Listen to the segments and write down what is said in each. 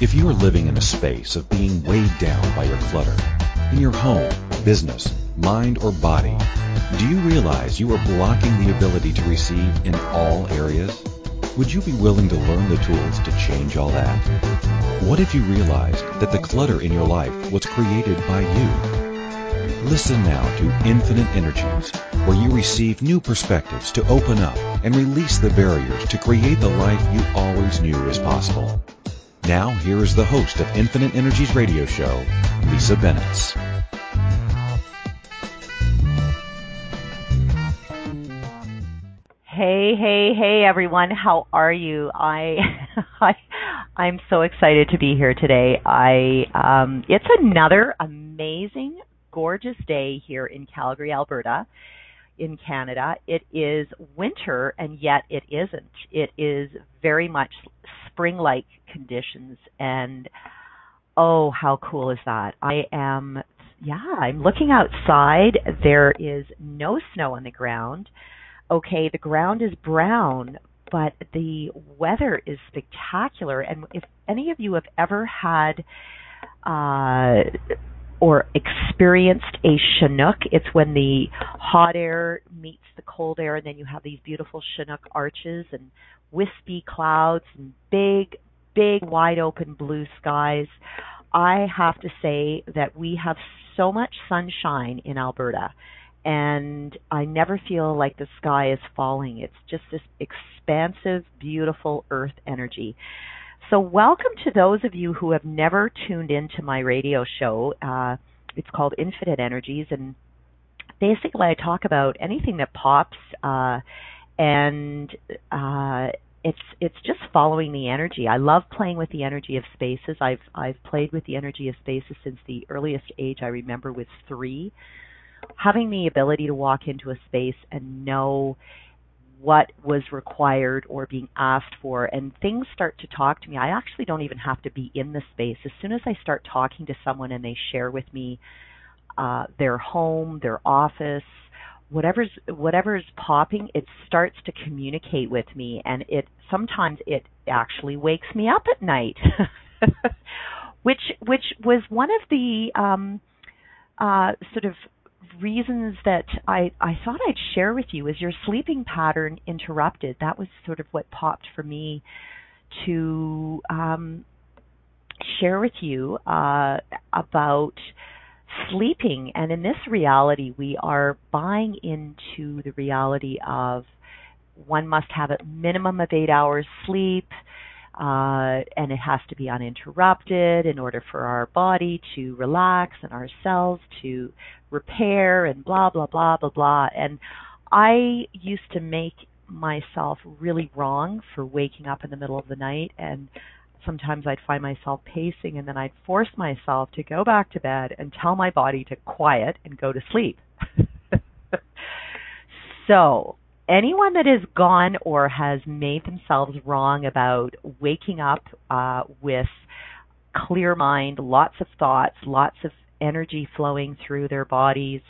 If you are living in a space of being weighed down by your clutter, in your home, business, mind, or body, do you realize you are blocking the ability to receive in all areas? Would you be willing to learn the tools to change all that? What if you realized that the clutter in your life was created by you? Listen now to Infinite Energies, where you receive new perspectives to open up and release the barriers to create the life you always knew was possible. Now, here is the host of Infinite Energies radio show, Lisa Bennett. Hey, hey, hey everyone. How are you? I I I'm so excited to be here today. I um it's another amazing gorgeous day here in Calgary, Alberta in Canada. It is winter and yet it isn't. It is very much spring like conditions and oh how cool is that? I am yeah, I'm looking outside. There is no snow on the ground. Okay, the ground is brown, but the weather is spectacular. And if any of you have ever had uh, or experienced a Chinook, it's when the hot air meets the cold air, and then you have these beautiful Chinook arches and wispy clouds and big, big, wide open blue skies. I have to say that we have so much sunshine in Alberta and I never feel like the sky is falling. It's just this expansive, beautiful earth energy. So, welcome to those of you who have never tuned into my radio show. Uh, it's called Infinite Energies, and basically, I talk about anything that pops, uh, and uh, it's it's just following the energy. I love playing with the energy of spaces. I've I've played with the energy of spaces since the earliest age I remember was three having the ability to walk into a space and know what was required or being asked for and things start to talk to me. I actually don't even have to be in the space. As soon as i start talking to someone and they share with me uh, their home their office whatever's whatever's popping it starts to communicate with me and it sometimes it actually wakes me up at night which which was one of the um uh sort of reasons that I, I thought I'd share with you is your sleeping pattern interrupted. That was sort of what popped for me to um, share with you uh, about sleeping. And in this reality, we are buying into the reality of one must have a minimum of eight hours sleep uh, and it has to be uninterrupted in order for our body to relax and our cells to repair and blah blah blah blah blah and I used to make myself really wrong for waking up in the middle of the night and sometimes I'd find myself pacing and then I'd force myself to go back to bed and tell my body to quiet and go to sleep. so, anyone that has gone or has made themselves wrong about waking up uh, with clear mind, lots of thoughts, lots of energy flowing through their bodies,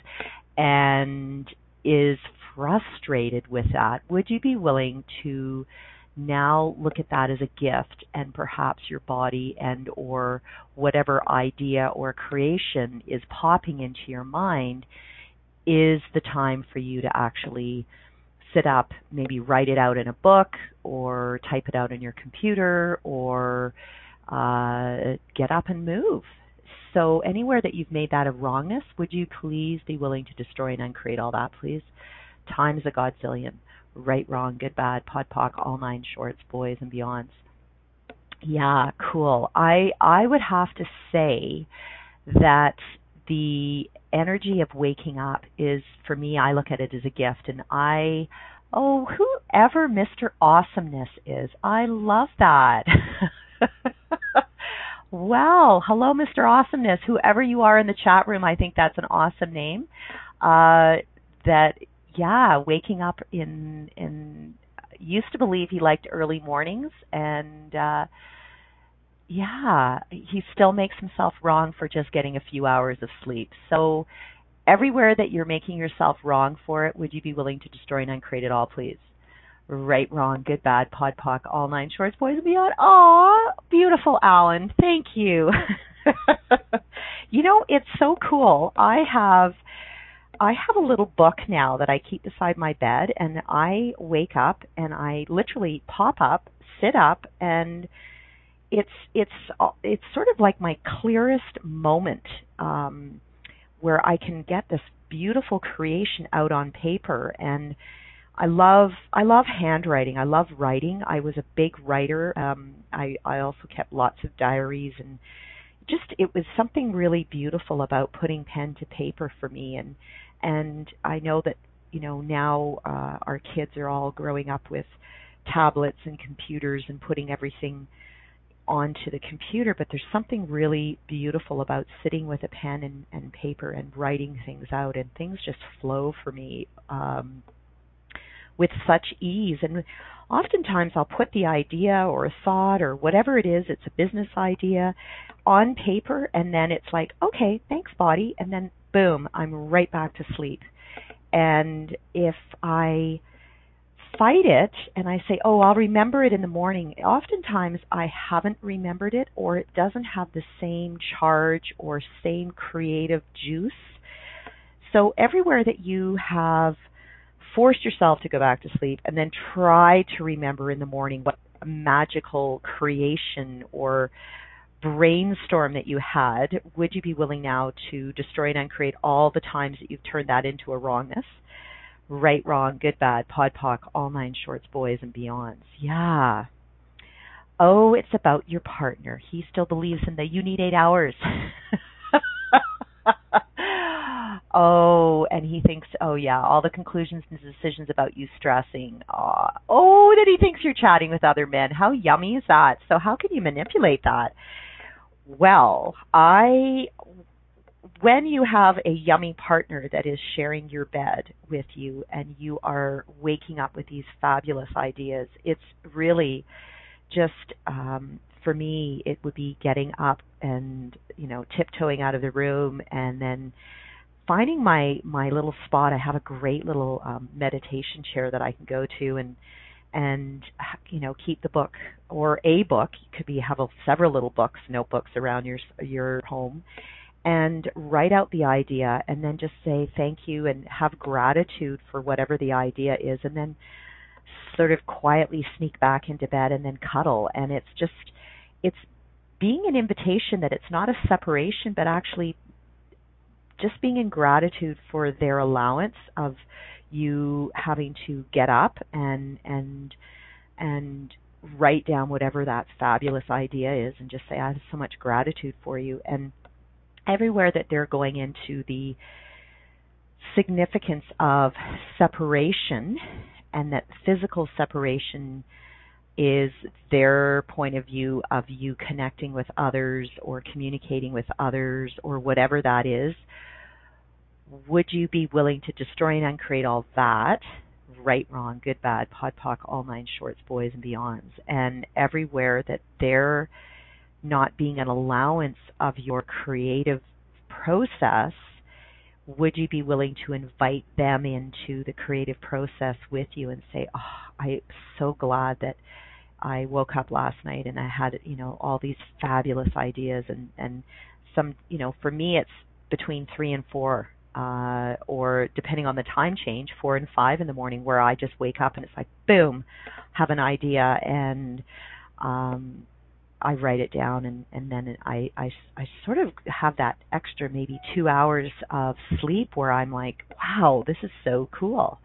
and is frustrated with that, would you be willing to now look at that as a gift and perhaps your body and or whatever idea or creation is popping into your mind? Is the time for you to actually sit up, maybe write it out in a book or type it out in your computer or uh, get up and move. So, anywhere that you've made that a wrongness, would you please be willing to destroy and uncreate all that, please? Times a godzillion. Right, wrong, good, bad, pod, poc, all nine shorts, boys and beyonds. Yeah, cool. I I would have to say that the energy of waking up is for me I look at it as a gift and I oh whoever Mr. Awesomeness is I love that well hello Mr. Awesomeness whoever you are in the chat room I think that's an awesome name uh that yeah waking up in in used to believe he liked early mornings and uh yeah, he still makes himself wrong for just getting a few hours of sleep. So everywhere that you're making yourself wrong for it, would you be willing to destroy and uncreate it all, please? Right, wrong, good, bad, pod, poc, all nine shorts, boys and beyond. Aw, beautiful, Alan. Thank you. you know, it's so cool. I have I have a little book now that I keep beside my bed and I wake up and I literally pop up, sit up and it's it's it's sort of like my clearest moment um where I can get this beautiful creation out on paper and I love I love handwriting. I love writing. I was a big writer. Um I I also kept lots of diaries and just it was something really beautiful about putting pen to paper for me and and I know that you know now uh our kids are all growing up with tablets and computers and putting everything onto the computer but there's something really beautiful about sitting with a pen and, and paper and writing things out and things just flow for me um with such ease and oftentimes I'll put the idea or a thought or whatever it is, it's a business idea on paper and then it's like, okay, thanks body and then boom, I'm right back to sleep. And if I fight it and I say, oh, I'll remember it in the morning, oftentimes I haven't remembered it or it doesn't have the same charge or same creative juice. So everywhere that you have forced yourself to go back to sleep and then try to remember in the morning what magical creation or brainstorm that you had, would you be willing now to destroy and uncreate all the times that you've turned that into a wrongness? Right, wrong, good, bad, pod, poc, all nine shorts, boys, and beyonds. Yeah. Oh, it's about your partner. He still believes in the you need eight hours. oh, and he thinks, oh yeah, all the conclusions and decisions about you stressing. Oh, oh, that he thinks you're chatting with other men. How yummy is that? So how can you manipulate that? Well, I when you have a yummy partner that is sharing your bed with you and you are waking up with these fabulous ideas, it's really just um for me it would be getting up and you know tiptoeing out of the room and then finding my my little spot. I have a great little um meditation chair that i can go to and and you know keep the book or a book. It could be have a, several little books notebooks around your your home and write out the idea and then just say thank you and have gratitude for whatever the idea is and then sort of quietly sneak back into bed and then cuddle. And it's just it's being an invitation that it's not a separation but actually just being in gratitude for their allowance of you having to get up and and and write down whatever that fabulous idea is and just say I have so much gratitude for you. And everywhere that they're going into the significance of separation and that physical separation is their point of view of you connecting with others or communicating with others or whatever that is would you be willing to destroy and uncreate all that? Right, wrong, good, bad, pod, poc, all nine shorts, boys and beyonds, and everywhere that they're not being an allowance of your creative process, would you be willing to invite them into the creative process with you and say, "Oh, I'm so glad that I woke up last night and I had, you know, all these fabulous ideas. And and some, you know, for me it's between 3 and 4 uh, or depending on the time change, four and five in the morning, where I just wake up and it's like, boom, have an idea. And um, I write it down and, and then I, I, I sort of have that extra maybe two hours of sleep where I'm like, wow, this is so cool.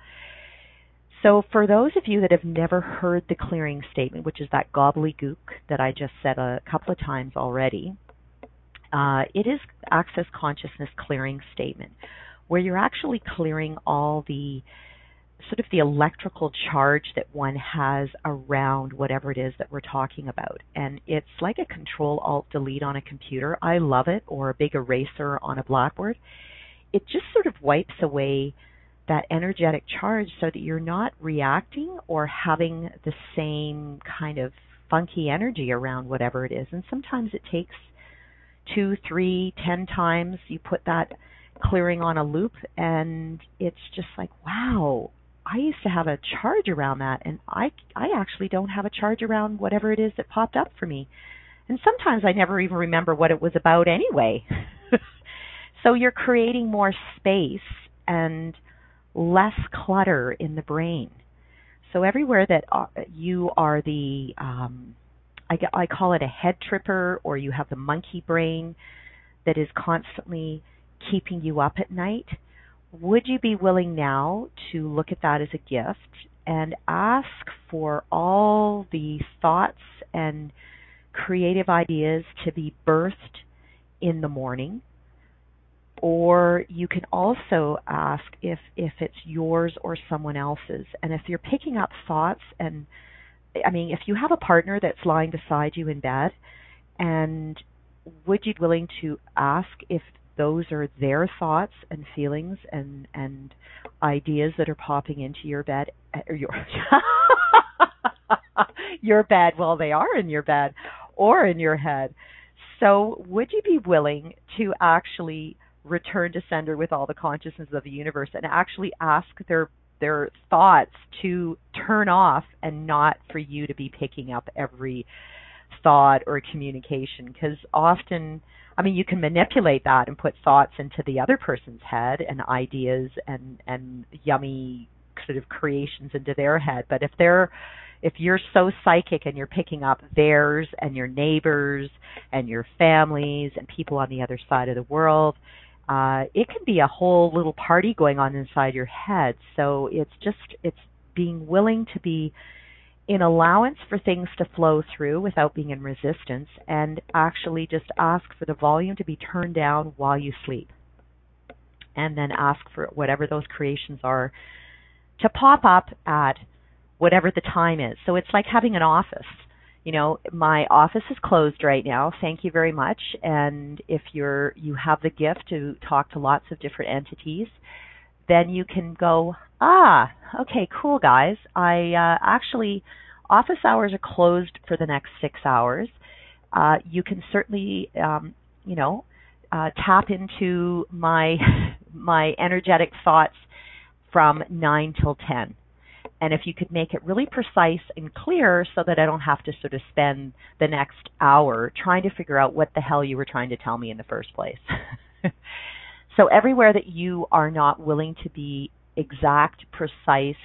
So, for those of you that have never heard the clearing statement, which is that gobbledygook that I just said a couple of times already, uh, it is Access Consciousness Clearing Statement, where you're actually clearing all the sort of the electrical charge that one has around whatever it is that we're talking about. And it's like a control alt delete on a computer. I love it, or a big eraser on a blackboard. It just sort of wipes away that energetic charge so that you're not reacting or having the same kind of funky energy around whatever it is. And sometimes it takes two, three, ten times. You put that clearing on a loop, and it's just like, wow, I used to have a charge around that and I I actually don't have a charge around whatever it is that popped up for me. And sometimes I never even remember what it was about anyway. so you're creating more space and less clutter in the brain. So everywhere that uh, you are the um I, I call it a head tripper or you have the monkey brain that is constantly keeping you up at night, would you be willing now to look at that as a gift and ask for all the thoughts and creative ideas to be birthed in the morning? Or you can also ask if if it's yours or someone else's. And if you're picking up thoughts and I mean, if you have a partner that's lying beside you in bed, and would you be willing to ask if those are their thoughts and feelings and and ideas that are popping into your bed eh, or your your bed while they are in your bed or in your head. So, would you be willing to actually return to sender with all the consciousness of the universe and actually ask their their thoughts to turn off and not for you to be picking up every thought or communication because often I mean, you can manipulate that and put thoughts into the other person's head and ideas and and yummy sort of creations into their head. But if they're if you're so psychic and you're picking up theirs and your neighbors and your families and people on the other side of the world, uh, it can be a whole little party going on inside your head. So it's just it's being willing to be in allowance for things to flow through without being in resistance and actually just ask for the volume to be turned down while you sleep. And then ask for whatever those creations are to pop up at whatever the time is. So it's like having an office. You know, my office is closed right now. Thank you very much. And if you're you have the gift to talk to lots of different entities, then you can go, ah, okay, cool, guys. I uh, actually, office hours are closed for the next six hours. Uh, you can certainly, um, you know, uh, tap into my my energetic thoughts from nine till ten. And if you could make it really precise and clear so that I don't have to sort of spend the next hour trying to figure out what the hell you were trying to tell me in the first place. So everywhere that you are not willing to be exact, precise,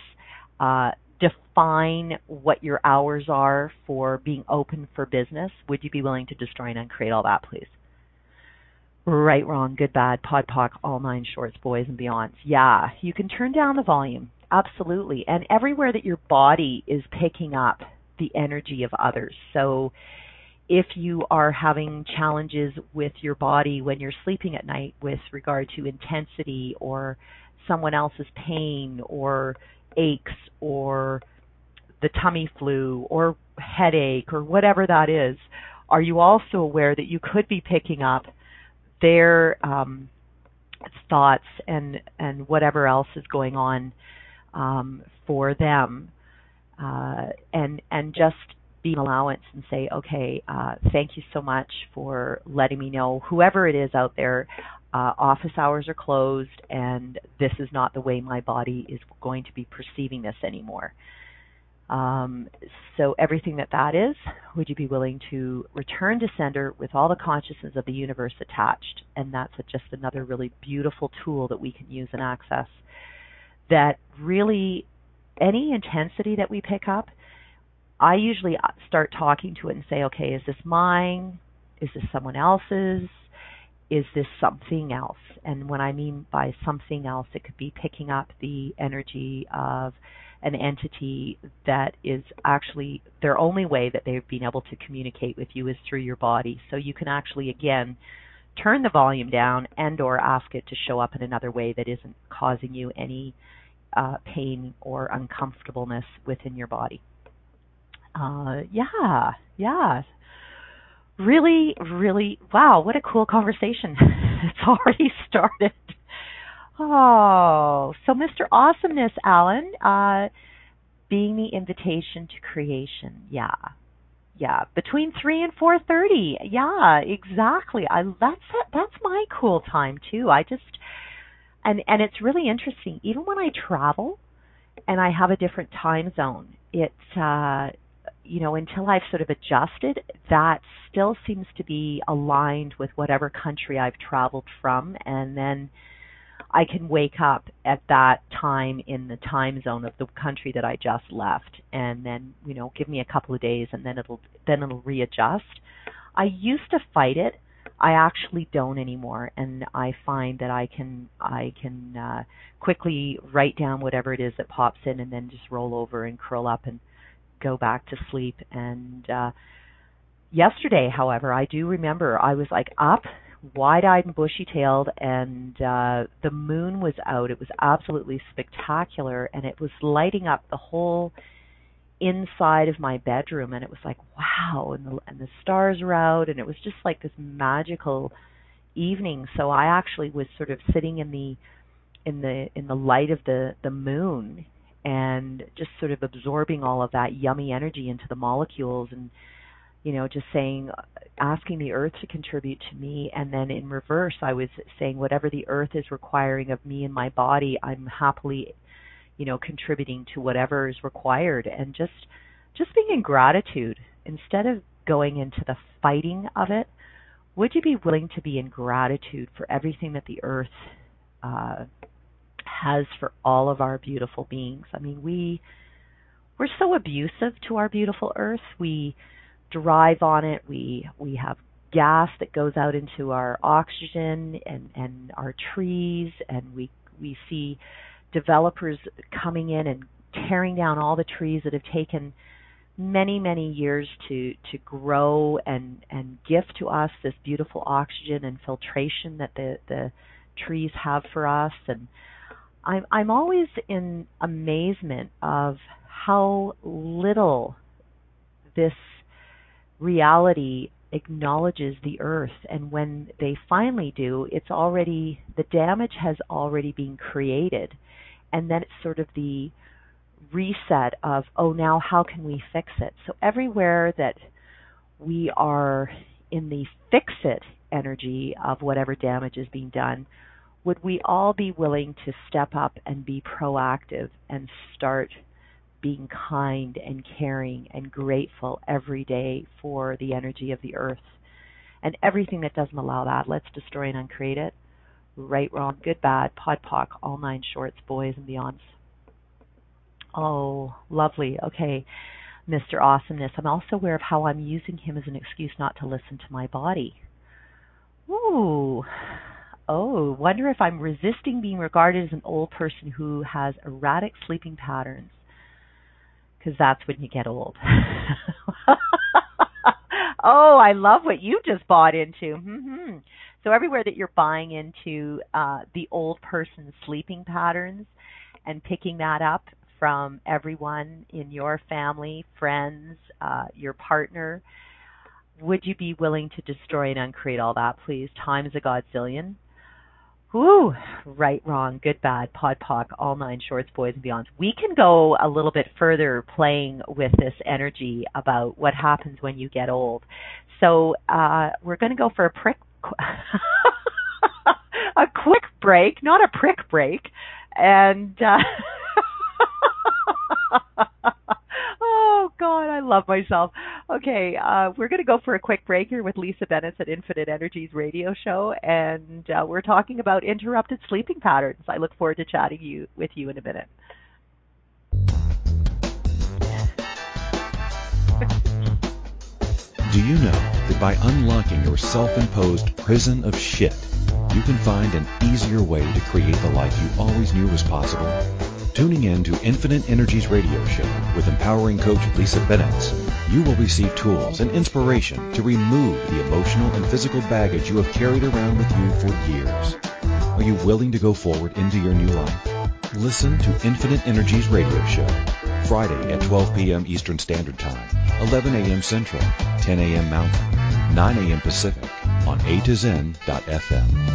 uh, define what your hours are for being open for business, would you be willing to destroy and uncreate all that, please? Right, wrong, good, bad, pod, poc, all nine shorts, boys and beyonds. Yeah, you can turn down the volume, absolutely. And everywhere that your body is picking up the energy of others. So if you are having challenges with your body when you're sleeping at night with regard to intensity or someone else's pain or aches or the tummy flu or headache or whatever that is, are you also aware that you could be picking up their um, thoughts and and whatever else is going on um, for them, uh, and and just be an allowance and say, okay, uh, thank you so much for letting me know, whoever it is out there, uh, office hours are closed and this is not the way my body is going to be perceiving this anymore. Um, so everything that that is, would you be willing to return to sender with all the consciousness of the universe attached? And that's a, just another really beautiful tool that we can use and access. That really, any intensity that we pick up, I usually uh, start talking to it and say, okay, is this mine? Is this someone else's? Is this something else? And when I mean by something else, it could be picking up the energy of an entity that is actually their only way that they've been able to communicate with you is through your body. So you can actually again turn the volume down and or ask it to show up in another way that isn't causing you any uh, pain or uncomfortableness within your body uh, yeah, yeah. Really, really, wow, what a cool conversation. it's already started. Oh, so Mr. Awesomeness, Alan, uh, being the invitation to creation. Yeah. Yeah, between 3 and 4:30. Yeah, exactly. I that's that's my cool time too. I just and and it's really interesting even when I travel and I have a different time zone. It uh you know, until I've sort of adjusted, that still seems to be aligned with whatever country I've traveled from and then I can wake up at that time in the time zone of the country that I just left and then, you know, give me a couple of days and then it'll then it'll readjust. I used to fight it. I actually don't anymore and I find that I can I can uh quickly write down whatever it is that pops in and then just roll over and curl up and go back to sleep. And uh yesterday however I do remember I was like up wide-eyed and bushy-tailed and uh the moon was out. It was absolutely spectacular and it was lighting up the whole inside of my bedroom and it was like wow and the and the stars were out and it was just like this magical evening. So I actually was sort of sitting in the in the in the light of the the moon and just sort of absorbing all of that yummy energy into the molecules and you know just saying asking the earth to contribute to me. And then in reverse I was saying whatever the earth is requiring of me and my body I'm happily you know contributing to whatever is required. And just just being in gratitude instead of going into the fighting of it would you be willing to be in gratitude for everything that the earth uh, has for all of our beautiful beings. I mean we we're so abusive to our beautiful earth. We drive on it. We we have gas that goes out into our oxygen and and our trees, and we we see developers coming in and tearing down all the trees that have taken many many years to to grow and and gift to us this beautiful oxygen and filtration that the the trees have for us. And I'm I'm always in amazement of how little this reality acknowledges the earth. And when they finally do it's already the damage has already been created. And then it's sort of the reset of oh now how can we fix it? So everywhere that we are in the fix it energy of whatever damage is being done would we all be willing to step up and be proactive and start being kind and caring and grateful every day for the energy of the earth. And everything that doesn't allow that, let's destroy and uncreate it. Right, wrong, good, bad, pod, poc, all nine shorts, boys and beyonds. Oh, lovely. Okay, Mr. Awesomeness. I'm also aware of how I'm using him as an excuse not to listen to my body. Ooh. Oh, wonder if I'm resisting being regarded as an old person who has erratic sleeping patterns because that's when you get old. oh, I love what you just bought into. Mm-hmm. So everywhere that you're buying into uh, the old person's sleeping patterns and picking that up from everyone in your family, friends, uh, your partner, would you be willing to destroy and uncreate all that, please? Time is a godzillion. Woo, right, wrong, good, bad, pod, poc, all nine shorts, boys and beyonds. We can go a little bit further playing with this energy about what happens when you get old. So uh, we're going to go for a prick, a quick break, not a prick break, and. Uh, God, I love myself. Okay, uh, we're going to go for a quick break here with Lisa Bennett at Infinite Energies radio show, and uh, we're talking about interrupted sleeping patterns. I look forward to chatting you with you in a minute. Do you know that by unlocking your self-imposed prison of shit, you can find an easier way to create the life you always knew was possible? Tuning in to Infinite Energies radio show with empowering coach Lisa Bennett, you will receive tools and inspiration to remove the emotional and physical baggage you have carried around with you for years. Are you willing to go forward into your new life? Listen to Infinite Energies radio show Friday at 12 p.m. Eastern Standard Time, 11 a.m. Central, 10 a.m. Mountain, 9 a.m. Pacific on A to Zen.fm.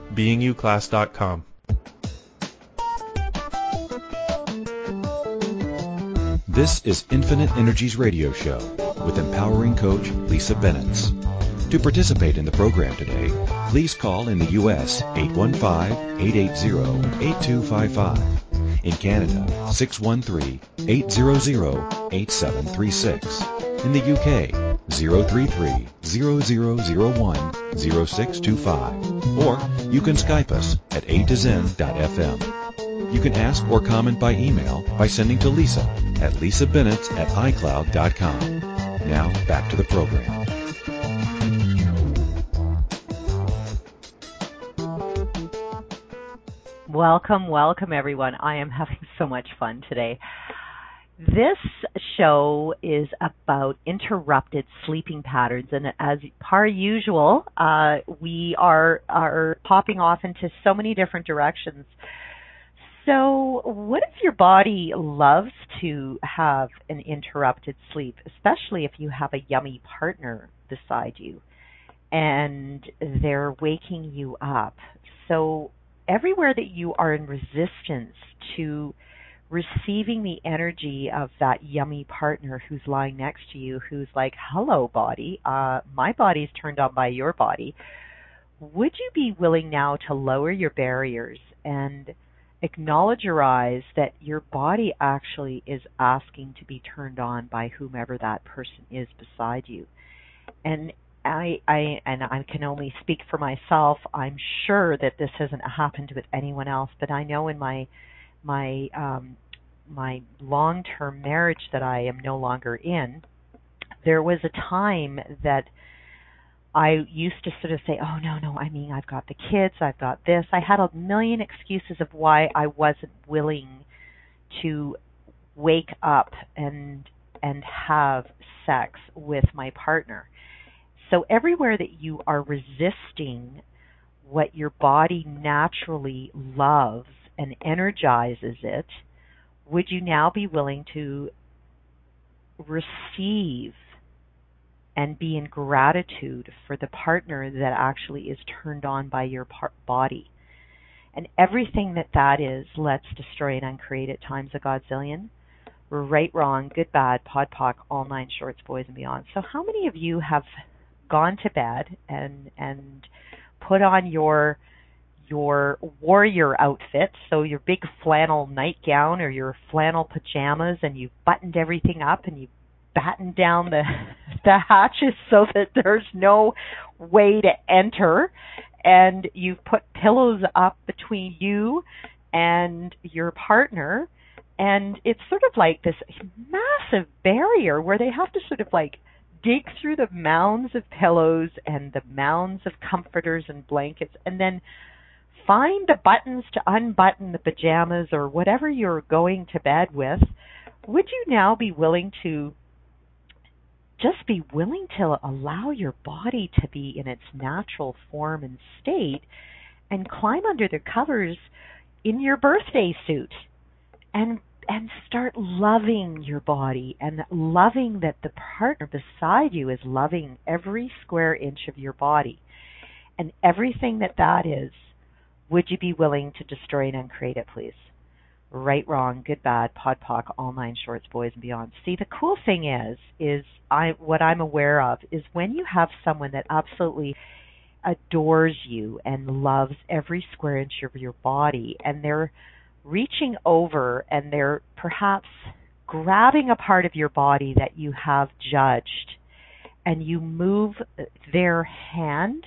beingyouclass.com. This is Infinite Energies Radio Show with empowering coach Lisa Bennett. To participate in the program today, please call in the U.S. 815-880-8255. In Canada, 613-800-8736. In the UK, 033-0001-0625. Or you can Skype us at a to zen.fm. You can ask or comment by email by sending to Lisa at lisabennett at icloud.com. Now back to the program. Welcome, welcome everyone. I am having so much fun today. This show is about interrupted sleeping patterns, and as par usual, uh, we are are popping off into so many different directions. So, what if your body loves to have an interrupted sleep, especially if you have a yummy partner beside you and they're waking you up? So, everywhere that you are in resistance to receiving the energy of that yummy partner who's lying next to you, who's like, hello, body, uh, my body's turned on by your body, would you be willing now to lower your barriers and acknowledge your eyes that your body actually is asking to be turned on by whomever that person is beside you? And I, I and I can only speak for myself. I'm sure that this hasn't happened with anyone else, but I know in my my um, my long term marriage that I am no longer in, there was a time that I used to sort of say, "Oh no, no, I mean I've got the kids, I've got this." I had a million excuses of why I wasn't willing to wake up and and have sex with my partner. So everywhere that you are resisting what your body naturally loves and energizes it, would you now be willing to receive and be in gratitude for the partner that actually is turned on by your par- body? And everything that that is, let's destroy and uncreate at times a godzillion. Right, wrong, good, bad, pod, poc, all nine shorts, boys and beyond. So, how many of you have gone to bed and and put on your your warrior outfit, so your big flannel nightgown or your flannel pajamas, and you've buttoned everything up and you've battened down the the hatches so that there's no way to enter, and you've put pillows up between you and your partner, and it's sort of like this massive barrier where they have to sort of like dig through the mounds of pillows and the mounds of comforters and blankets and then find the buttons to unbutton the pajamas or whatever you're going to bed with, would you now be willing to just be willing to allow your body to be in its natural form and state and climb under the covers in your birthday suit and and start loving your body and loving that the partner beside you is loving every square inch of your body and everything that that is would you be willing to destroy and uncreate it please? Right wrong good bad pod poc all nine shorts boys and beyond. See the cool thing is is i what i'm aware of is when you have someone that absolutely adores you and loves every square inch of your body and they're reaching over and they're perhaps grabbing a part of your body that you have judged and you move their hand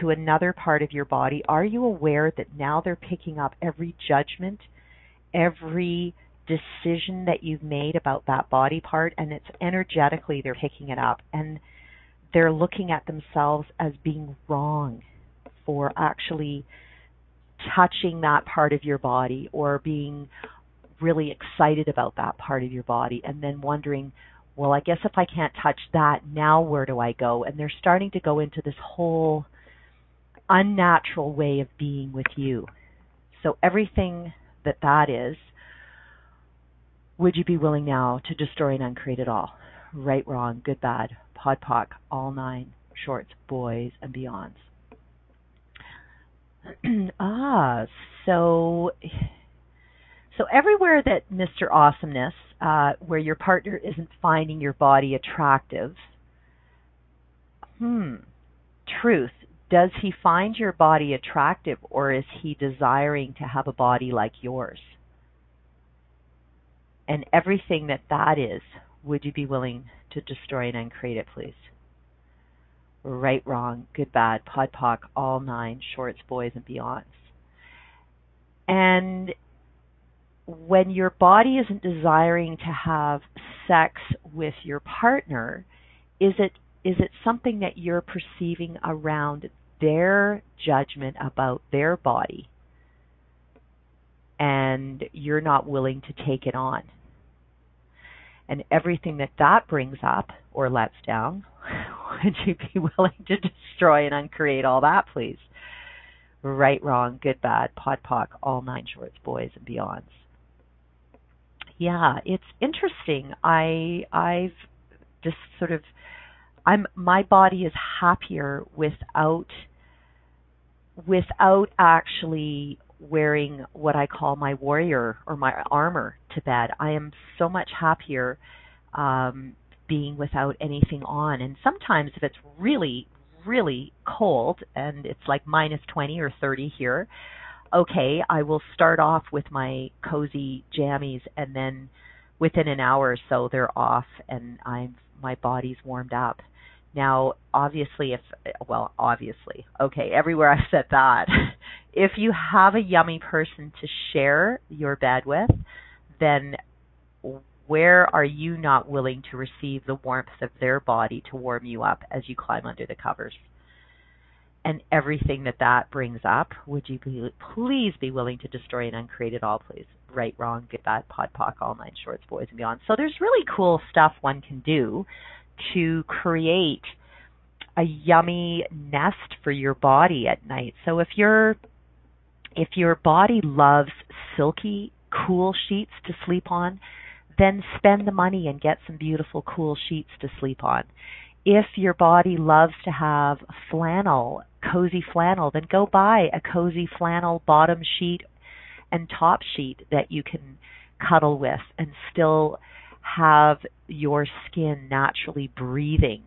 to another part of your body, are you aware that now they're picking up every judgment, every decision that you've made about that body part and it's energetically they're picking it up and they're looking at themselves as being wrong for actually touching that part of your body or being really excited about that part of your body and then wondering, well, I guess if I can't touch that, now where do I go? And they're starting to go into this whole unnatural way of being with you. So everything that that is, would you be willing now to destroy and uncreate it all? Right, wrong, good, bad, POD POC, all nine, shorts, boys, and beyonds. ah, so so everywhere that Mr. Awesomeness, uh, where your partner isn't finding your body attractive, hmm, truth, does he find your body attractive or is he desiring to have a body like yours? And everything that that is, would you be willing to destroy and uncreate it, please? Right, wrong, good, bad, POD POC, all nine, shorts, boys, and beyonds. And when your body isn't desiring to have sex with your partner, is it is it something that you're perceiving around their judgment about their body and you're not willing to take it on? And everything that that brings up or lets down, would you be willing to destroy and uncreate all that, please? Right, wrong, good, bad, POD POC, all nine shorts, boys, and beyonds. Yeah, it's interesting. I I've just sort of I'm my body is happier without without actually wearing what I call my warrior or my armor to bed. I am so much happier um, being without anything on. And sometimes if it's really, really cold and it's like minus 20 or 30 here, okay, I will start off with my cozy jammies and then within an hour or so they're off and I'm my body's warmed up. Now, obviously, if, well, obviously, okay, everywhere I've said that, if you have a yummy person to share your bed with, then where are you not willing to receive the warmth of their body to warm you up as you climb under the covers? And everything that that brings up, would you be, please be willing to destroy and uncreate it all, please? Right, wrong, good, bad, POD POC, all nine shorts, boys and beyond. So there's really cool stuff one can do to create a yummy nest for your body at night. So if your if your body loves silky cool sheets to sleep on, then spend the money and get some beautiful cool sheets to sleep on. If your body loves to have flannel, cozy flannel, then go buy a cozy flannel bottom sheet and top sheet that you can cuddle with and still have your skin naturally breathing.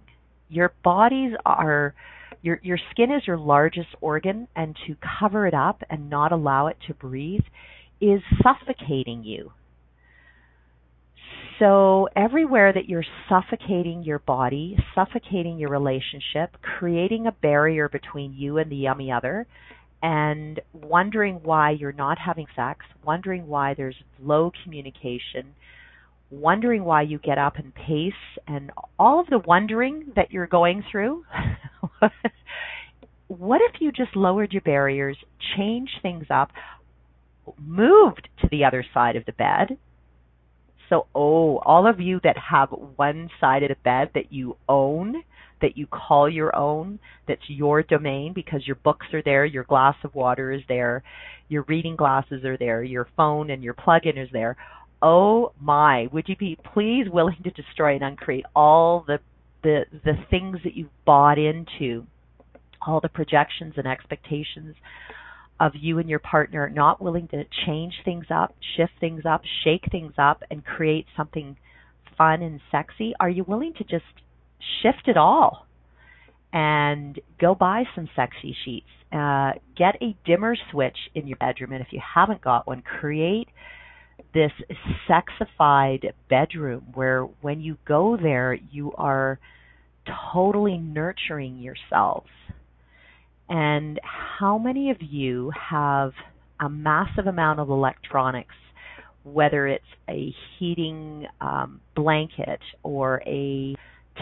Your bodies are your your skin is your largest organ and to cover it up and not allow it to breathe is suffocating you. So everywhere that you're suffocating your body, suffocating your relationship, creating a barrier between you and the yummy other, and wondering why you're not having sex, wondering why there's low communication, wondering why you get up and pace and all of the wondering that you're going through, what if you just lowered your barriers, changed things up, moved to the other side of the bed? So, oh, all of you that have one side of the bed that you own, that you call your own, that's your domain because your books are there, your glass of water is there, your reading glasses are there, your phone and your plug-in is there oh my, would you be please willing to destroy and uncreate all the the the things that you've bought into, all the projections and expectations of you and your partner not willing to change things up, shift things up, shake things up and create something fun and sexy? Are you willing to just shift it all and go buy some sexy sheets? Uh, get a dimmer switch in your bedroom, and if you haven't got one, create this sexified bedroom where when you go there, you are totally nurturing yourselves And how many of you have a massive amount of electronics, whether it's a heating um, blanket or a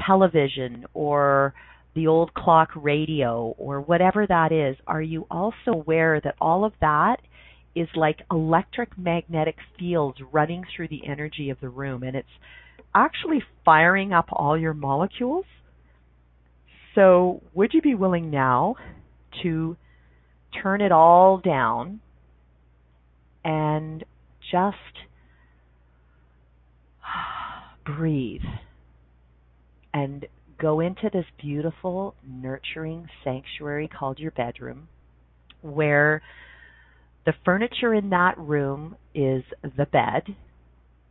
television or the old clock radio or whatever that is, are you also aware that all of that is like electric magnetic fields running through the energy of the room and it's actually firing up all your molecules? So, would you be willing now to turn it all down and just breathe and go into this beautiful, nurturing sanctuary called your bedroom, where the furniture in that room is the bed,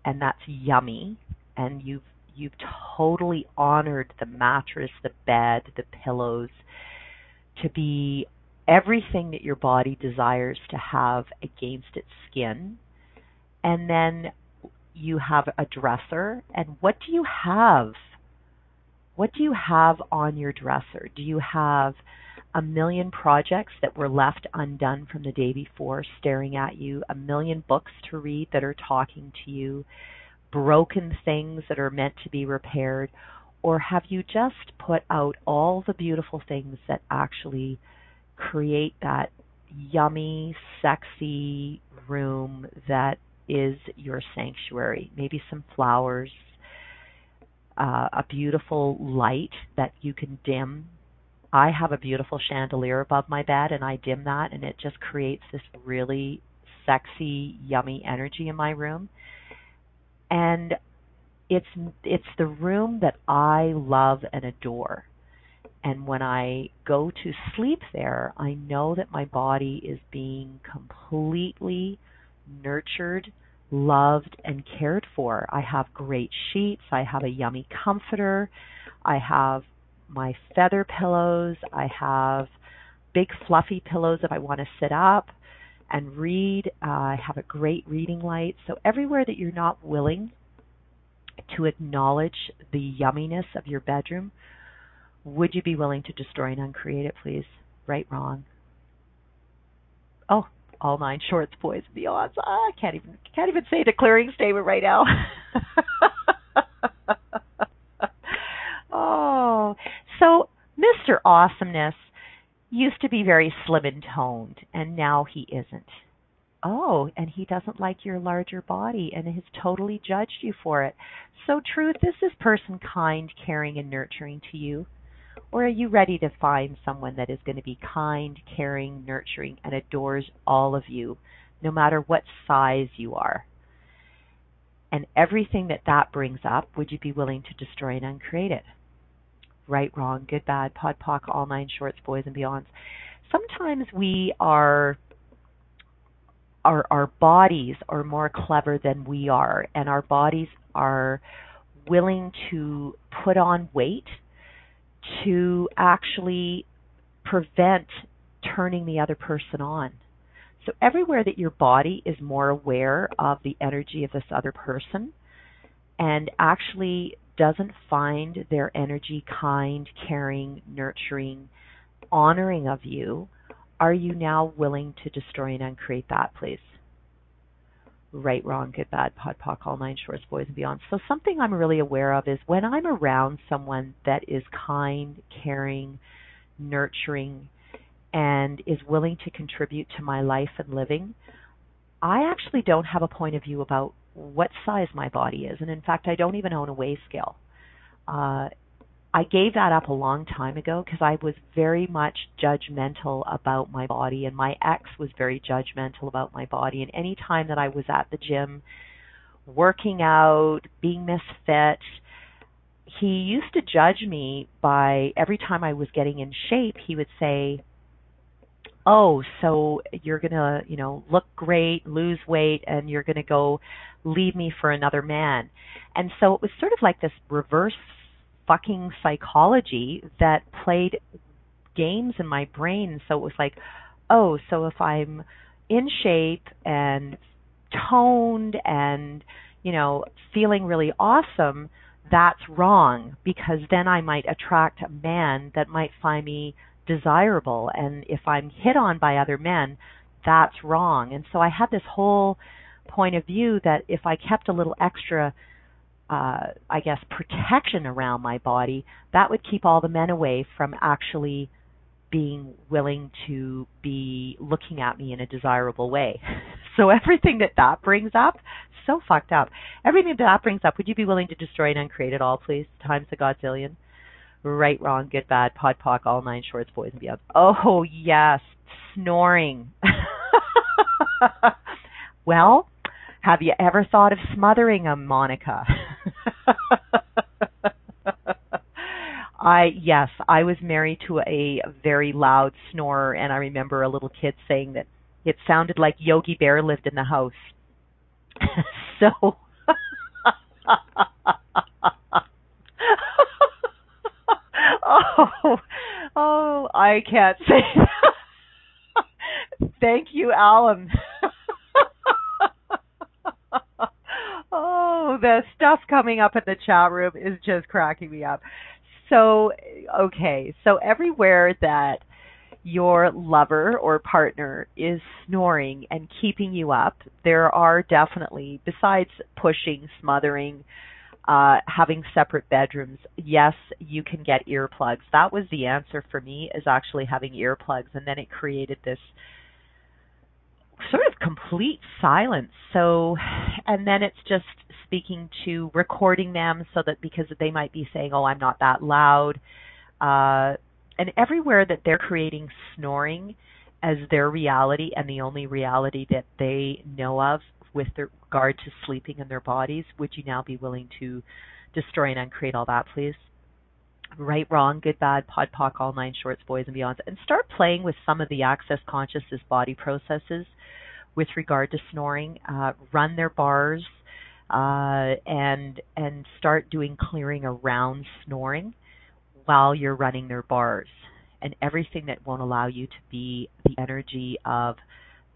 and that's yummy, and you've you've totally honored the mattress, the bed, the pillows to be everything that your body desires to have against its skin. And then you have a dresser. And what do you have what do you have on your dresser? Do you have a million projects that were left undone from the day before staring at you, a million books to read that are talking to you, broken things that are meant to be repaired? Or have you just put out all the beautiful things that actually create that yummy, sexy room that is your sanctuary? Maybe some flowers, uh, a beautiful light that you can dim. I have a beautiful chandelier above my bed, and I dim that, and it just creates this really sexy, yummy energy in my room. And it's it's the room that I love and adore. And when I go to sleep there, I know that my body is being completely nurtured loved and cared for. I have great sheets. I have a yummy comforter. I have my feather pillows. I have big fluffy pillows if I want to sit up and read. Uh, I have a great reading light. So everywhere that you're not willing to acknowledge the yumminess of your bedroom, would you be willing to destroy and uncreate it, please? Right, wrong. Oh, all nine shorts, boys and beyonds. Ah, I can't even can't even say a declaring statement right now. oh, so Mr. Awesomeness used to be very slim and toned, and now he isn't. Oh, and he doesn't like your larger body and has totally judged you for it. So, truth, is this person kind, caring, and nurturing to you? Or are you ready to find someone that is going to be kind, caring, nurturing, and adores all of you, no matter what size you are? And everything that that brings up, would you be willing to destroy and uncreate it? Right, wrong, good, bad, POD, POC, all nine shorts, boys and beyonds. Sometimes we are our our bodies are more clever than we are and our bodies are willing to put on weight to actually prevent turning the other person on. So, everywhere that your body is more aware of the energy of this other person and actually doesn't find their energy kind, caring, nurturing, honoring of you, are you now willing to destroy and uncreate that, please? Right, wrong, good, bad, POD, POC, all nine shorts, boys and beyond. So something I'm really aware of is when I'm around someone that is kind, caring, nurturing, and is willing to contribute to my life and living, I actually don't have a point of view about what size my body is. And in fact, I don't even own a weigh scale. Uh, I gave that up a long time ago because I was very much judgmental about my body, and my ex was very judgmental about my body. And any time that I was at the gym, working out, being misfit, he used to judge me by every time I was getting in shape, he would say, "Oh, so you're going to, you know, look great, lose weight and you're going to go leave me for another man." And so it was sort of like this reverse fucking psychology that played games in my brain. So it was like, oh, so if I'm in shape and toned and, you know, feeling really awesome, that's wrong because then I might attract a man that might find me desirable and if I'm hit on by other men, that's wrong. And so I had this whole point of view that if I kept a little extra uh I guess protection around my body, that would keep all the men away from actually being willing to be looking at me in a desirable way. So everything that that brings up, so fucked up. Everything that that brings up, would you be willing to destroy and uncreate it all, please? Times a godzillion. Right, wrong, good, bad, pod, poc, all nine shorts, boys and beyond. Oh yes, snoring. well, have you ever thought of smothering a Monica? I yes, I was married to a very loud snorer and I remember a little kid saying that it sounded like Yogi Bear lived in the house. so Oh, oh, I can't say. Thank you, Alan. The stuff coming up in the chat room is just cracking me up so okay, so everywhere that your lover or partner is snoring and keeping you up, there are definitely, besides pushing, smothering, uh, having separate bedrooms, yes, you can get earplugs. That was the answer for me, is actually having earplugs. And then it created this sort of complete silence. So, and then it's just speaking to recording them so that because they might be saying, "Oh, I'm not that loud," uh, and everywhere that they're creating snoring as their reality and the only reality that they know of with regard to sleeping in their bodies, would you now be willing to destroy and uncreate all that, please? Right, wrong, good, bad, pod, poc, all nine shorts, boys and beyonds, and start playing with some of the access consciousness body processes with regard to snoring. Uh, run their bars uh, and and start doing clearing around snoring while you're running their bars and everything that won't allow you to be the energy of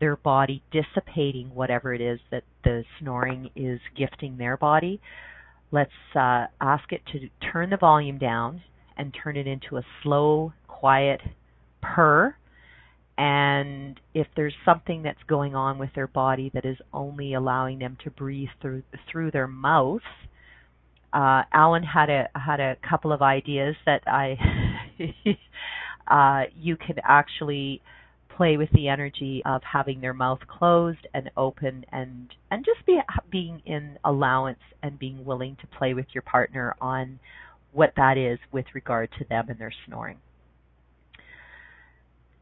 their body dissipating whatever it is that the snoring is gifting their body. Let's uh, ask it to turn the volume down and turn it into a slow, quiet purr and if there's something that's going on with their body that is only allowing them to breathe through through their mouth uh Alan had a had a couple of ideas that I uh you could actually play with the energy of having their mouth closed and open and and just be being in allowance and being willing to play with your partner on what that is with regard to them and their snoring.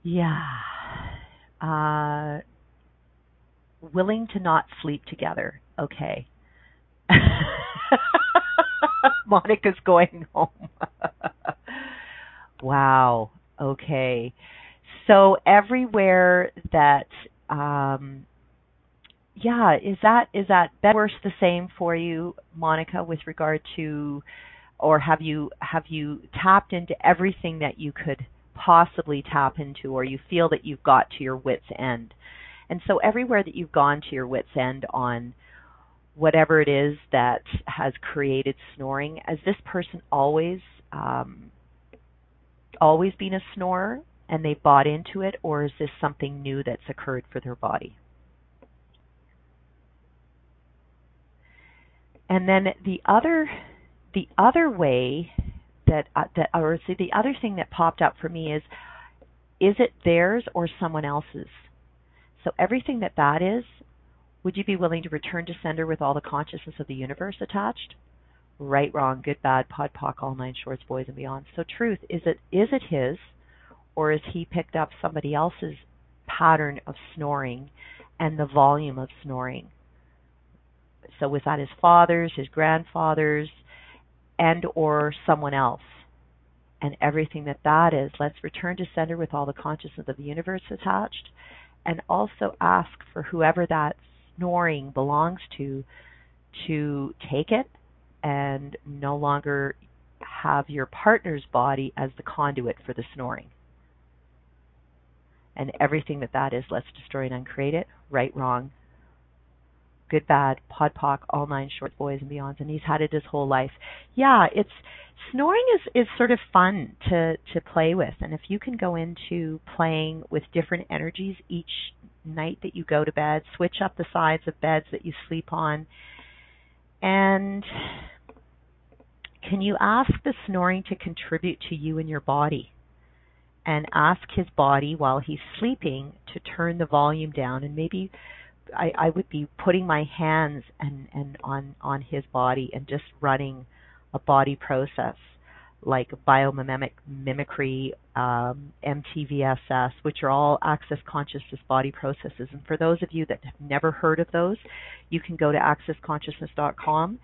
Yeah. Uh, willing to not sleep together. Okay. Monica's going home. wow. Okay. So everywhere that um yeah, is that is that better worse the same for you, Monica, with regard to or have you have you tapped into everything that you could possibly tap into or you feel that you've got to your wits end. And so everywhere that you've gone to your wits end on whatever it is that has created snoring, has this person always um, always been a snorer and they bought into it, or is this something new that's occurred for their body? And then the other the other way that uh, that or see the other thing that popped up for me is is it theirs or someone else's? So everything that that is, would you be willing to return to sender with all the consciousness of the universe attached? Right, wrong, good, bad, pod, poc, all nine shorts, boys and beyond. So truth, is it is it his, or is he picked up somebody else's pattern of snoring and the volume of snoring? So was that his father's, his grandfather's, and or someone else. And everything that that is let's return to center with all the consciousness of the universe attached and also ask for whoever that snoring belongs to to take it and no longer have your partner's body as the conduit for the snoring. And everything that that is let's destroy and uncreate it right wrong good, bad, pod, poc, all nine short boys and beyonds, and he's had it his whole life. Yeah, it's snoring is is sort of fun to to play with, and if you can go into playing with different energies each night that you go to bed, switch up the sides of beds that you sleep on, and can you ask the snoring to contribute to you and your body? And ask his body while he's sleeping to turn the volume down and maybe I, I would be putting my hands and, and on, on his body and just running a body process like biomimic mimicry, um, MTVSS, which are all access consciousness body processes. And for those of you that have never heard of those, you can go to accessconsciousness.com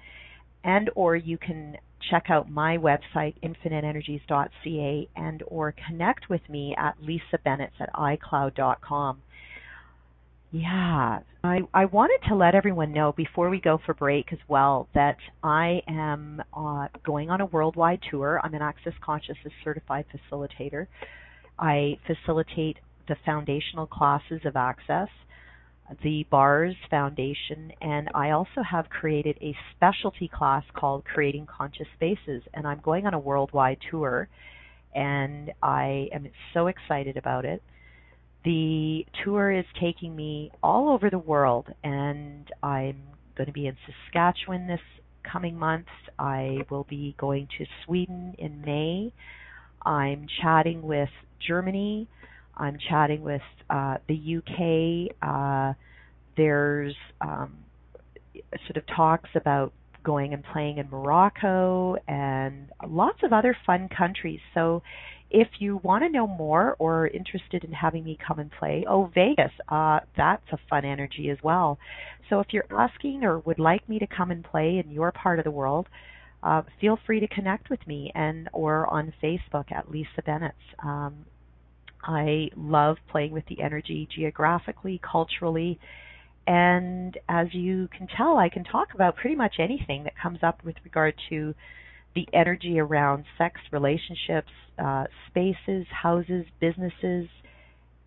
and or you can check out my website infiniteenergies.ca and or connect with me at lisabennett at icloud.com. Yeah, I, I wanted to let everyone know before we go for break as well that I am uh, going on a worldwide tour. I'm an Access Consciousness certified facilitator. I facilitate the foundational classes of Access, the BARS Foundation, and I also have created a specialty class called Creating Conscious Spaces. And I'm going on a worldwide tour, and I am so excited about it. The tour is taking me all over the world, and I'm going to be in Saskatchewan this coming month. I will be going to Sweden in May. I'm chatting with Germany. I'm chatting with uh, the UK. Uh, there's um, sort of talks about going and playing in Morocco and lots of other fun countries. So if you want to know more or are interested in having me come and play, oh, Vegas, uh, that's a fun energy as well. So if you're asking or would like me to come and play in your part of the world, uh, feel free to connect with me and or on Facebook at Lisa Bennett. Um, I love playing with the energy geographically, culturally, and as you can tell, I can talk about pretty much anything that comes up with regard to the energy around sex, relationships, uh, spaces, houses, businesses,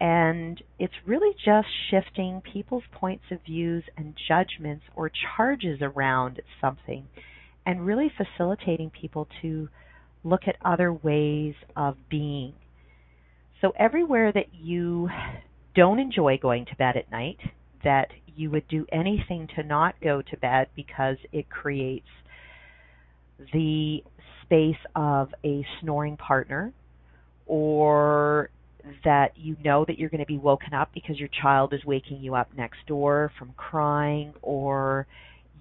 and it's really just shifting people's points of views and judgments or charges around something and really facilitating people to look at other ways of being. So everywhere that you don't enjoy going to bed at night, that you would do anything to not go to bed because it creates the space of a snoring partner or that you know that you're going to be woken up because your child is waking you up next door from crying or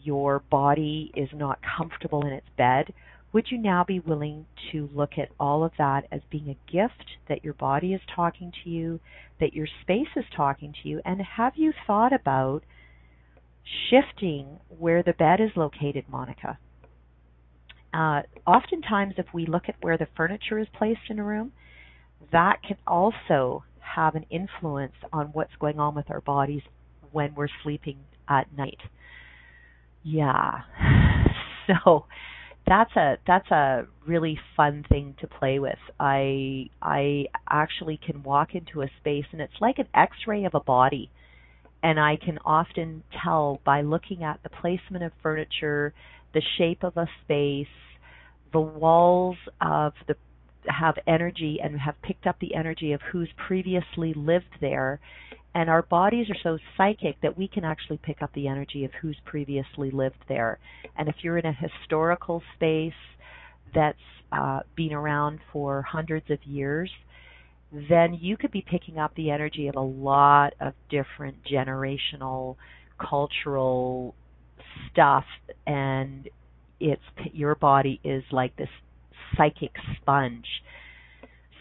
your body is not comfortable in its bed, would you now be willing to look at all of that as being a gift that your body is talking to you, that your space is talking to you, and have you thought about shifting where the bed is located, Monica? Uh, oftentimes, if we look at where the furniture is placed in a room, that can also have an influence on what's going on with our bodies when we're sleeping at night. Yeah. So that's a that's a really fun thing to play with. I I actually can walk into a space and it's like an x-ray of a body and I can often tell by looking at the placement of furniture, the shape of a space, the walls of the have energy and have picked up the energy of who's previously lived there. And our bodies are so psychic that we can actually pick up the energy of who's previously lived there. And if you're in a historical space that's uh, been around for hundreds of years then you could be picking up the energy of a lot of different generational cultural stuff and it's your body is like this psychic sponge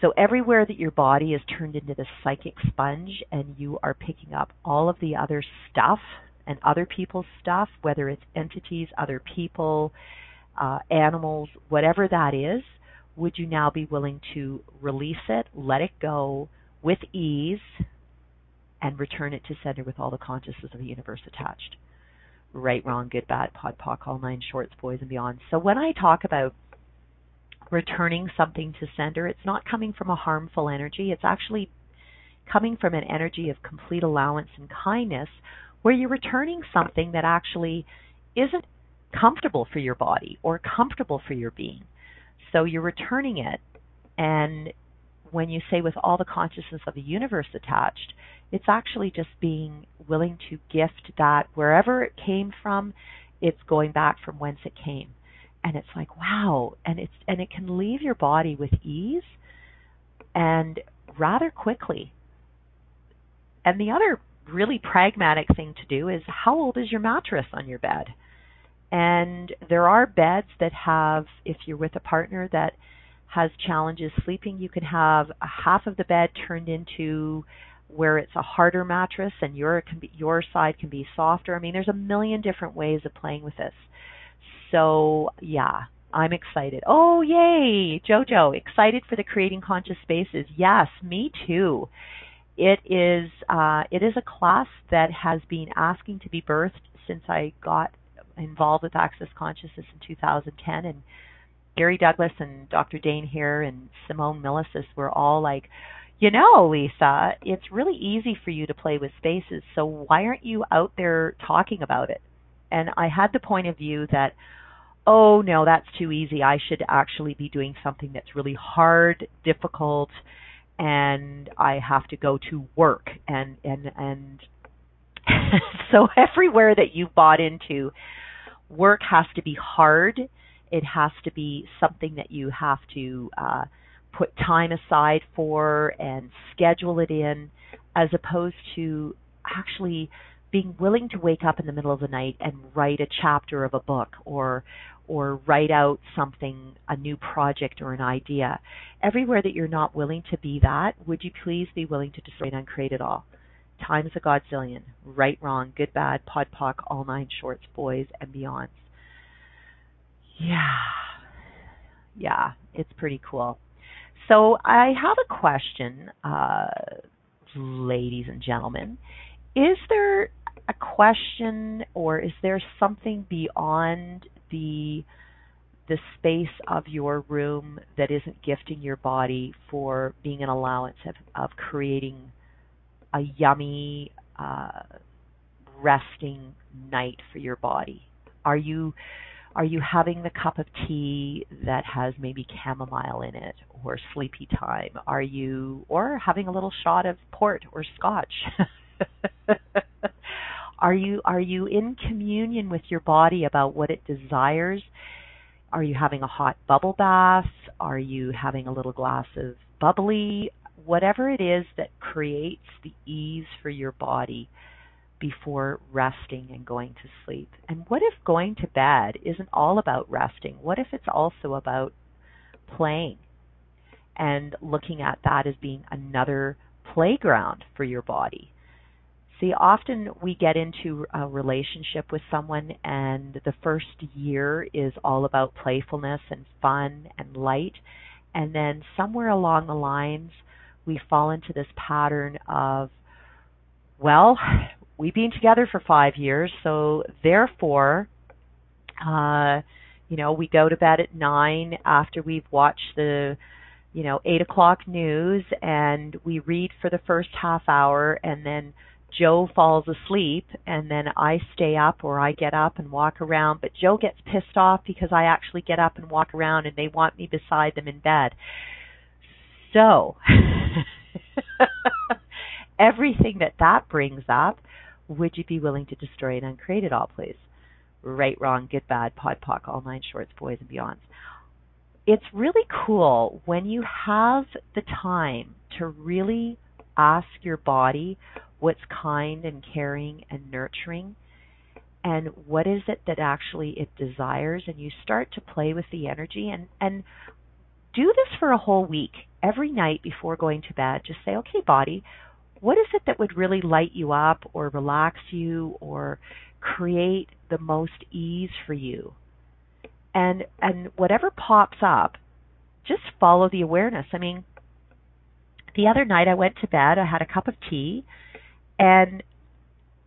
so everywhere that your body is turned into this psychic sponge and you are picking up all of the other stuff and other people's stuff whether it's entities other people uh, animals whatever that is would you now be willing to release it, let it go with ease, and return it to center with all the consciousness of the universe attached? Right, wrong, good, bad, POD, POC, all nine shorts, boys, and beyond. So when I talk about returning something to sender, it's not coming from a harmful energy. It's actually coming from an energy of complete allowance and kindness where you're returning something that actually isn't comfortable for your body or comfortable for your being. So you're returning it. And when you say with all the consciousness of the universe attached, it's actually just being willing to gift that wherever it came from, it's going back from whence it came. And it's like, wow. And it's and it can leave your body with ease and rather quickly. And the other really pragmatic thing to do is how old is your mattress on your bed? And there are beds that have, if you're with a partner that has challenges sleeping, you can have a half of the bed turned into where it's a harder mattress and your can be, your side can be softer. I mean, there's a million different ways of playing with this. So yeah, I'm excited. Oh yay, Jojo, excited for the creating conscious spaces. Yes, me too. It is uh, it is a class that has been asking to be birthed since I got involved with Access Consciousness in 2010, and Gary Douglas and Dr. Dane Heer and Simone Milasas were all like, you know, Lisa, it's really easy for you to play with spaces, so why aren't you out there talking about it? And I had the point of view that, oh no, that's too easy. I should actually be doing something that's really hard, difficult, and I have to go to work and and and so everywhere that you bought into work has to be hard it has to be something that you have to uh, put time aside for and schedule it in as opposed to actually being willing to wake up in the middle of the night and write a chapter of a book or or write out something, a new project or an idea. Everywhere that you're not willing to be that, would you please be willing to destroy and uncreate it all? Times a godzillion, right, wrong, good, bad, pod, poc, all nine shorts, boys, and beyonds. Yeah. Yeah, it's pretty cool. So I have a question, uh, ladies and gentlemen. Is there a question or is there something beyond the the space of your room that isn't gifting your body for being an allowance of, of creating a yummy uh, resting night for your body? Are you are you having the cup of tea that has maybe chamomile in it or sleepy time? Are you or having a little shot of port or scotch? Are you are you in communion with your body about what it desires? Are you having a hot bubble bath? Are you having a little glass of bubbly? Whatever it is that creates the ease for your body before resting and going to sleep. And what if going to bed isn't all about resting? What if it's also about playing and looking at that as being another playground for your body? See, often we get into a relationship with someone, and the first year is all about playfulness and fun and light. And then somewhere along the lines, we fall into this pattern of, well, we've been together for five years, so therefore, uh, you know, we go to bed at nine after we've watched the you know, eight o'clock news and we read for the first half hour and then Joe falls asleep and then I stay up or I get up and walk around, but Joe gets pissed off because I actually get up and walk around and they want me beside them in bed. So, everything that that brings up, would you be willing to destroy and uncreate it all, please? Right, wrong, good, bad, pod, poc, all nine shorts, boys and beyonds. It's really cool when you have the time to really ask your body what's kind and caring and nurturing and what is it that actually it desires and you start to play with the energy and and do this for a whole week every night before going to bed just say okay body what is it that would really light you up or relax you or create the most ease for you and and whatever pops up just follow the awareness i mean the other night I went to bed, I had a cup of tea, and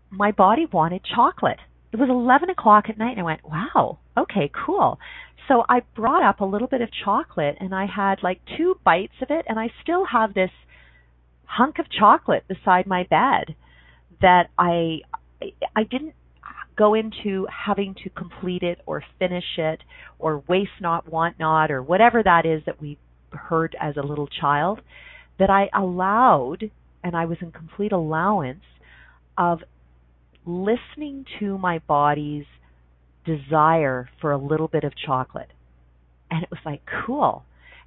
my body wanted chocolate. It was 11 o'clock at night, and I went, wow, okay, cool. So I brought up a little bit of chocolate, and I had like two bites of it, and I still have this hunk of chocolate beside my bed that I I didn't go into having to complete it or finish it or waste not, want not, or whatever that is that we heard as a little child, that I allowed and I was in complete allowance of listening to my body's desire for a little bit of chocolate. And it was like, cool.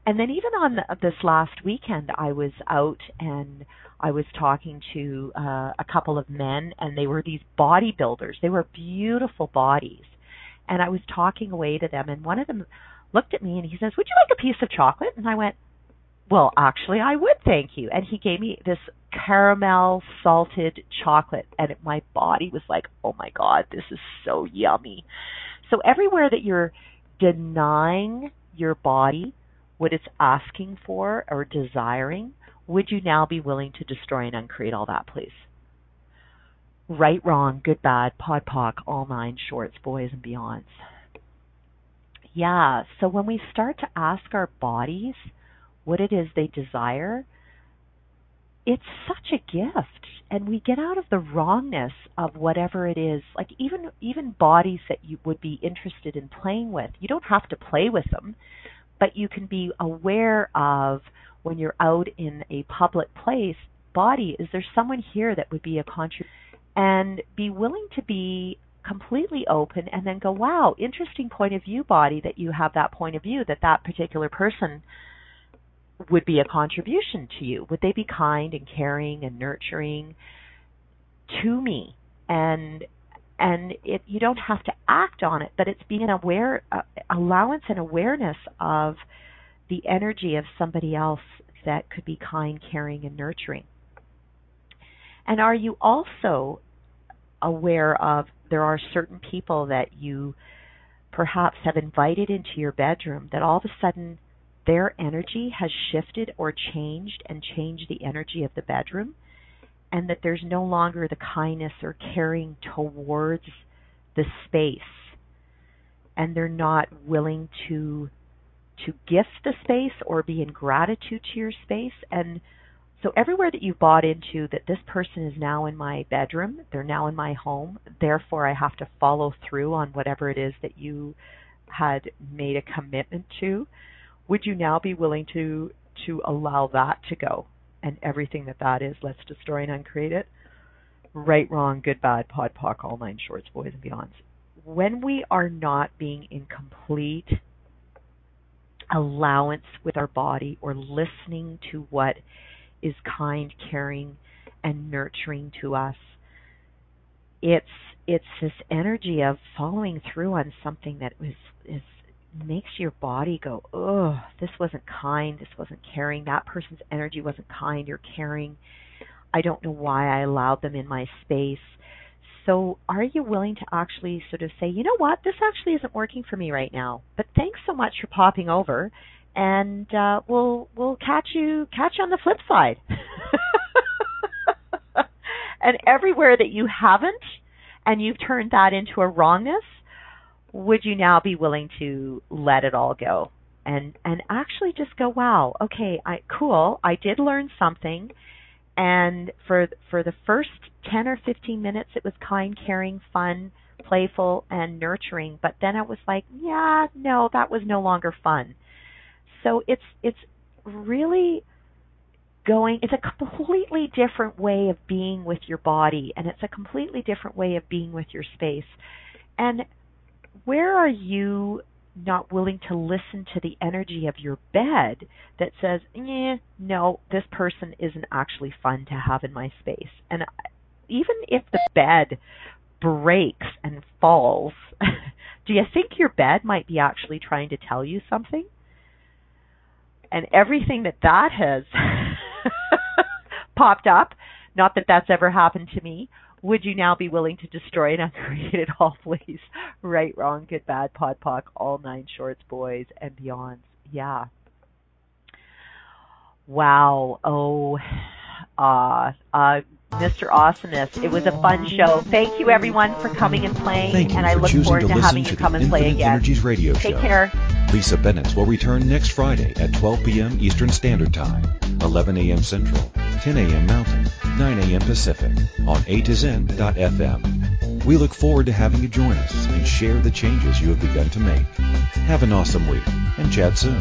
And then even on the, this last weekend, I was out and I was talking to uh, a couple of men, and they were these bodybuilders. They were beautiful bodies. And I was talking away to them, and one of them looked at me and he says, Would you like a piece of chocolate? And I went, Well, actually, I would, thank you. And he gave me this caramel salted chocolate, and it, my body was like, Oh my God, this is so yummy. So, everywhere that you're denying your body what it's asking for or desiring, would you now be willing to destroy and uncreate all that, please? Right, wrong, good, bad, pod, poc, all nine shorts, boys, and beyonds. Yeah, so when we start to ask our bodies what it is they desire, it's such a gift and we get out of the wrongness of whatever it is like even even bodies that you would be interested in playing with you don't have to play with them but you can be aware of when you're out in a public place, body, is there someone here that would be a contributor? And be willing to be completely open and then go, wow, interesting point of view, body, that you have that point of view, that that particular person would be a contribution to you. Would they be kind and caring and nurturing to me? And and it you don't have to act on it, but it's being aware, uh, allowance and awareness of the energy of somebody else that could be kind, caring, and nurturing? And are you also aware of there are certain people that you perhaps have invited into your bedroom that all of a sudden their energy has shifted or changed and changed the energy of the bedroom and that there's no longer the kindness or caring towards the space and they're not willing to to gift the space or be in gratitude to your space. And so everywhere that you bought into that this person is now in my bedroom, they're now in my home, therefore I have to follow through on whatever it is that you had made a commitment to, would you now be willing to to allow that to go and everything that that is, let's destroy and uncreate it? Right, wrong, good, bad, pod, poc, all nine shorts, boys and beyonds. When we are not being in complete allowance with our body or listening to what is kind, caring, and nurturing to us. It's it's this energy of following through on something that is is makes your body go, oh, this wasn't kind, this wasn't caring, that person's energy wasn't kind or caring. I don't know why I allowed them in my space. So, are you willing to actually sort of say, you know what, this actually isn't working for me right now, but thanks so much for popping over, and uh, we'll we'll catch you catch you on the flip side. and everywhere that you haven't, and you've turned that into a wrongness, would you now be willing to let it all go? And and actually just go, wow, okay, I cool, I did learn something. And for for the first 10 or 15 minutes it was kind caring fun playful and nurturing. But then it was like yeah no that was no longer fun. So it's it's really going it's a completely different way of being with your body. And it's a completely different way of being with your space. And where are you not willing to listen to the energy of your bed that says, eh, no, this person isn't actually fun to have in my space. And even if the bed breaks and falls, do you think your bed might be actually trying to tell you something? And everything that that has popped up, not that that's ever happened to me, would you now be willing to destroy and uncreate it all, please? Right, wrong, good, bad, pod, poc, all nine shorts, boys, and beyonds. Yeah. Wow. Oh, uh, uh, Mr. Awesomeness. It was a fun show. Thank you, everyone, for coming and playing. Thank you and I for look choosing forward to to, having to you come and play again. Energies radio Take show. care. Lisa Bennett will return next Friday at 12 p.m. Eastern Standard Time, 11 a.m. Central, 10 a.m. Mountain, 9 a.m. Pacific on A2Zen.fm. We look forward to having you join us and share the changes you have begun to make. Have an awesome week and chat soon.